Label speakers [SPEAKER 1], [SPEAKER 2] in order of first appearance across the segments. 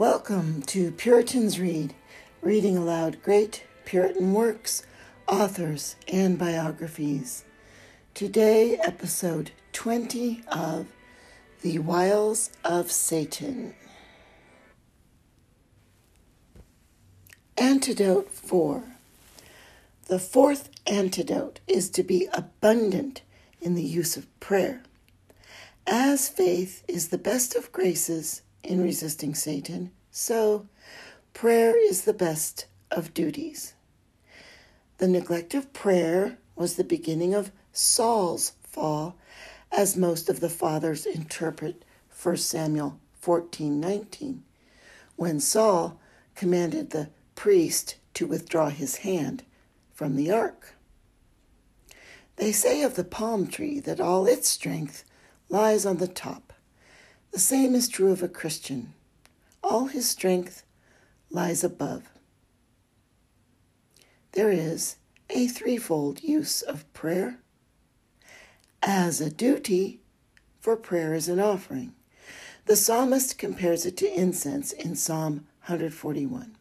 [SPEAKER 1] Welcome to Puritans Read, reading aloud great Puritan works, authors, and biographies. Today, episode 20 of The Wiles of Satan. Antidote 4 The fourth antidote is to be abundant in the use of prayer. As faith is the best of graces in resisting Satan, so prayer is the best of duties. The neglect of prayer was the beginning of Saul's fall, as most of the fathers interpret 1 Samuel 14:19, when Saul commanded the priest to withdraw his hand from the ark. They say of the palm tree that all its strength lies on the top. The same is true of a Christian. All his strength lies above. There is a threefold use of prayer. As a duty, for prayer is an offering. The psalmist compares it to incense in Psalm 141.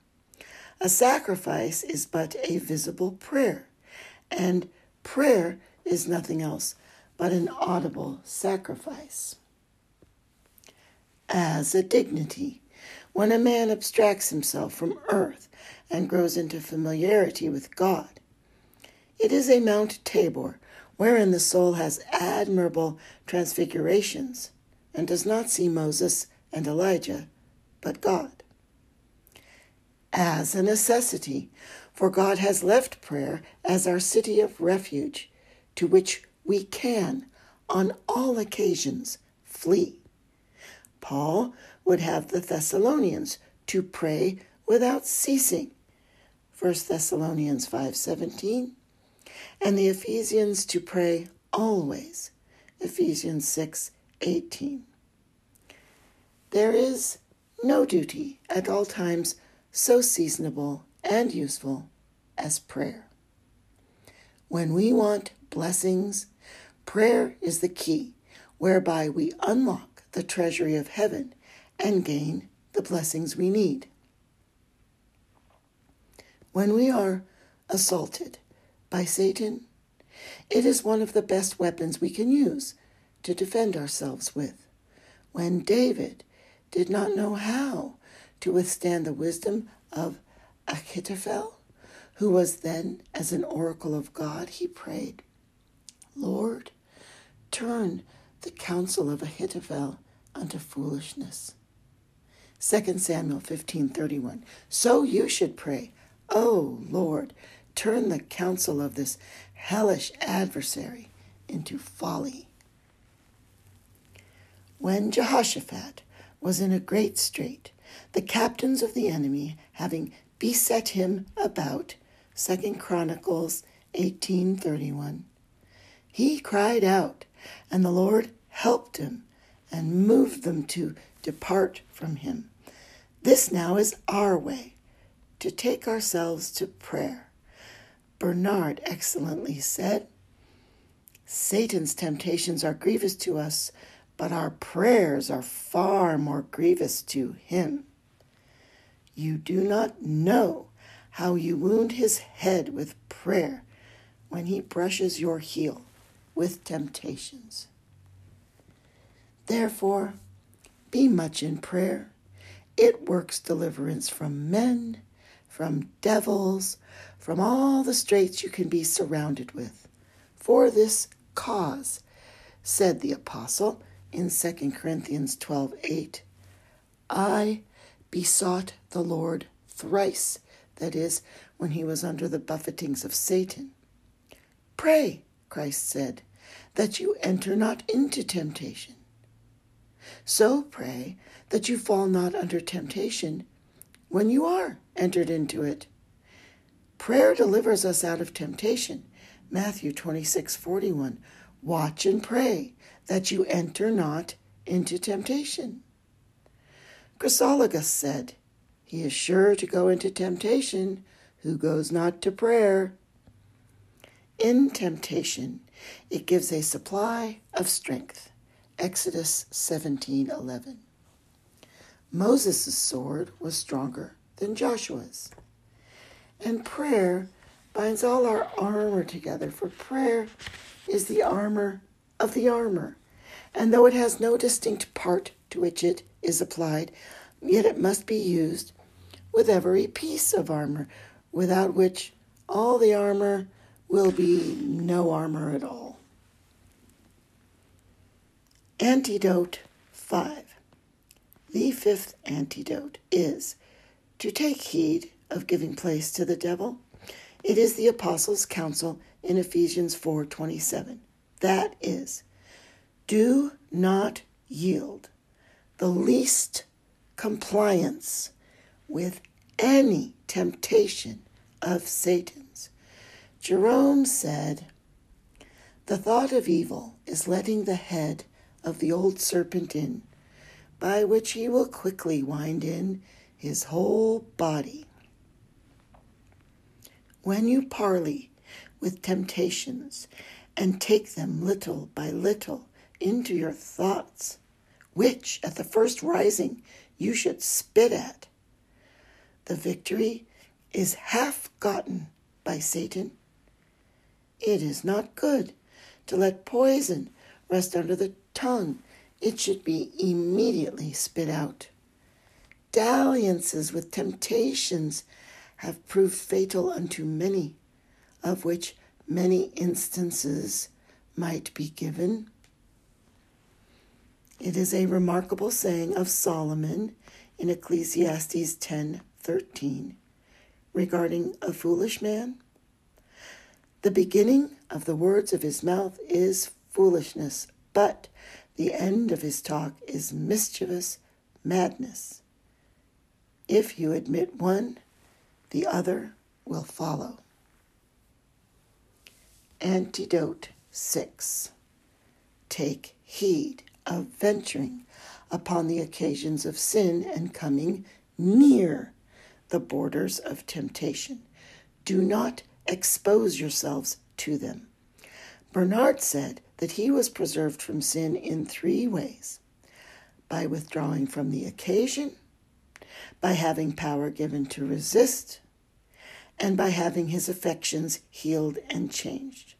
[SPEAKER 1] A sacrifice is but a visible prayer, and prayer is nothing else but an audible sacrifice. As a dignity, when a man abstracts himself from earth and grows into familiarity with God, it is a Mount Tabor wherein the soul has admirable transfigurations and does not see Moses and Elijah, but God. As a necessity, for God has left prayer as our city of refuge, to which we can, on all occasions, flee. Paul would have the Thessalonians to pray without ceasing. 1 Thessalonians 5:17 and the Ephesians to pray always. Ephesians 6:18. There is no duty at all times so seasonable and useful as prayer. When we want blessings Prayer is the key whereby we unlock the treasury of heaven and gain the blessings we need. When we are assaulted by Satan, it is one of the best weapons we can use to defend ourselves with. When David did not know how to withstand the wisdom of Achitophel, who was then as an oracle of God, he prayed, Lord, turn the counsel of Ahithophel unto foolishness. 2 Samuel 15:31 So you should pray, "O Lord, turn the counsel of this hellish adversary into folly." When Jehoshaphat was in a great strait, the captains of the enemy having beset him about, 2 Chronicles 18:31, he cried out and the Lord helped him and moved them to depart from him. This now is our way to take ourselves to prayer. Bernard excellently said, Satan's temptations are grievous to us, but our prayers are far more grievous to him. You do not know how you wound his head with prayer when he brushes your heel with temptations. Therefore, be much in prayer. It works deliverance from men, from devils, from all the straits you can be surrounded with. For this cause, said the apostle in 2 Corinthians 12 8, I besought the Lord thrice, that is, when he was under the buffetings of Satan. Pray, Christ said, that you enter not into temptation. So pray that you fall not under temptation when you are entered into it. Prayer delivers us out of temptation. Matthew 26 41. Watch and pray that you enter not into temptation. Chrysologus said, He is sure to go into temptation who goes not to prayer. In temptation, it gives a supply of strength. Exodus 17:11. Moses' sword was stronger than Joshua's. And prayer binds all our armor together, for prayer is the armor of the armor. And though it has no distinct part to which it is applied, yet it must be used with every piece of armor, without which all the armor will be no armor at all. Antidote 5. The fifth antidote is to take heed of giving place to the devil. It is the apostles' counsel in Ephesians 4:27. That is, do not yield the least compliance with any temptation of Satan's. Jerome said, The thought of evil is letting the head of the old serpent in, by which he will quickly wind in his whole body. When you parley with temptations and take them little by little into your thoughts, which at the first rising you should spit at, the victory is half gotten by Satan. It is not good to let poison rest under the tongue. It should be immediately spit out. Dalliances with temptations have proved fatal unto many, of which many instances might be given. It is a remarkable saying of Solomon in Ecclesiastes 10:13 regarding a foolish man. The beginning of the words of his mouth is foolishness, but the end of his talk is mischievous madness. If you admit one, the other will follow. Antidote 6 Take heed of venturing upon the occasions of sin and coming near the borders of temptation. Do not expose yourselves to them. Bernard said that he was preserved from sin in three ways by withdrawing from the occasion, by having power given to resist, and by having his affections healed and changed.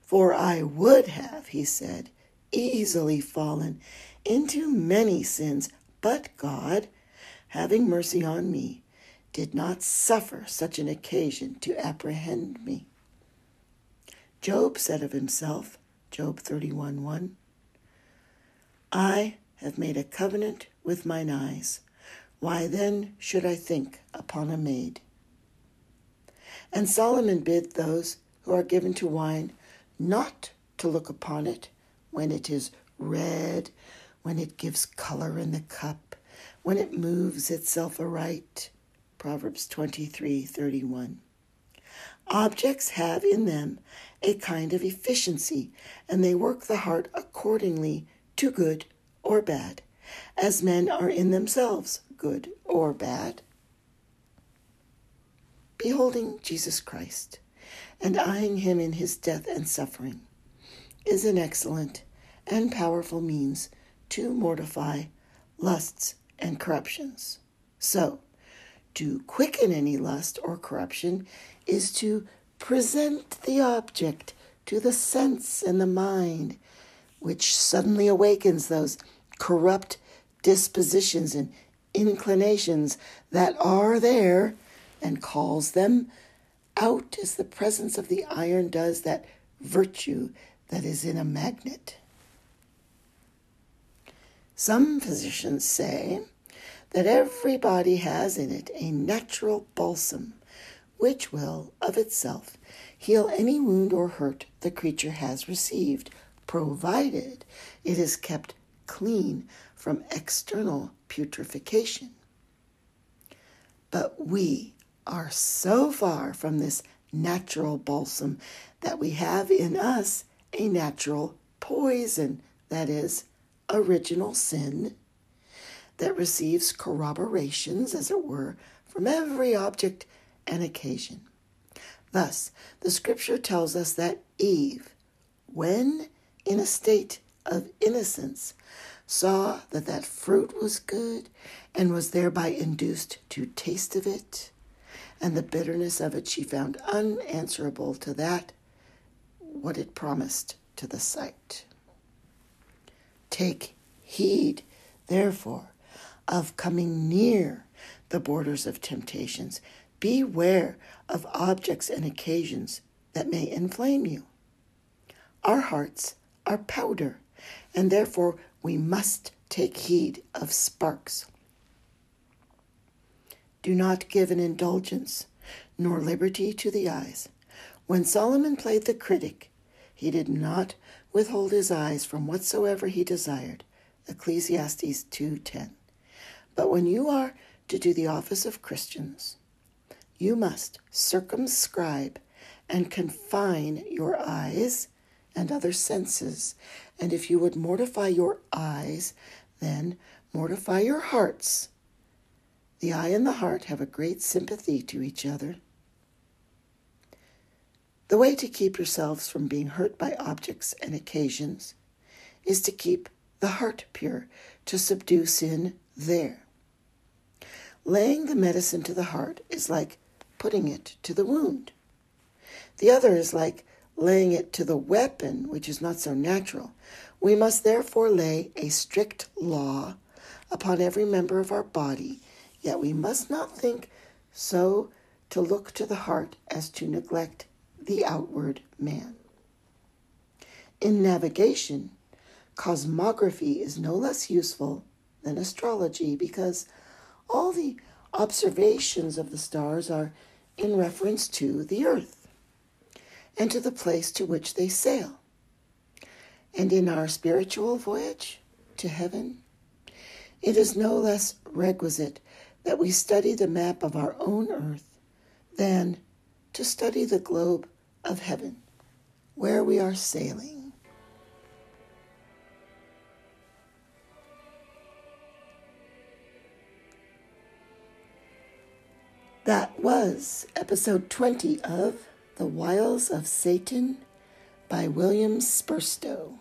[SPEAKER 1] For I would have, he said, easily fallen into many sins, but God, having mercy on me, did not suffer such an occasion to apprehend me. Job said of himself, Job 31 1, I have made a covenant with mine eyes. Why then should I think upon a maid? And Solomon bid those who are given to wine not to look upon it when it is red, when it gives color in the cup, when it moves itself aright. Proverbs 23:31. Objects have in them a kind of efficiency, and they work the heart accordingly to good or bad, as men are in themselves good or bad. Beholding Jesus Christ and eyeing him in his death and suffering is an excellent and powerful means to mortify lusts and corruptions. So, to quicken any lust or corruption is to present the object to the sense and the mind, which suddenly awakens those corrupt dispositions and inclinations that are there and calls them out as the presence of the iron does that virtue that is in a magnet. Some physicians say that every body has in it a natural balsam, which will, of itself, heal any wound or hurt the creature has received, provided it is kept clean from external putrefaction. But we are so far from this natural balsam that we have in us a natural poison, that is, original sin, that receives corroborations, as it were, from every object and occasion. Thus, the scripture tells us that Eve, when in a state of innocence, saw that that fruit was good, and was thereby induced to taste of it, and the bitterness of it she found unanswerable to that what it promised to the sight. Take heed, therefore, of coming near the borders of temptations. Beware of objects and occasions that may inflame you. Our hearts are powder, and therefore we must take heed of sparks. Do not give an indulgence nor liberty to the eyes. When Solomon played the critic, he did not withhold his eyes from whatsoever he desired. Ecclesiastes 2:10. But when you are to do the office of Christians, you must circumscribe and confine your eyes and other senses. And if you would mortify your eyes, then mortify your hearts. The eye and the heart have a great sympathy to each other. The way to keep yourselves from being hurt by objects and occasions is to keep the heart pure, to subdue sin there. Laying the medicine to the heart is like putting it to the wound. The other is like laying it to the weapon, which is not so natural. We must therefore lay a strict law upon every member of our body, yet we must not think so to look to the heart as to neglect the outward man. In navigation, cosmography is no less useful than astrology because all the observations of the stars are in reference to the earth and to the place to which they sail. And in our spiritual voyage to heaven, it is no less requisite that we study the map of our own earth than to study the globe of heaven, where we are sailing. Was episode 20 of the Wiles of Satan by William Spurstowe.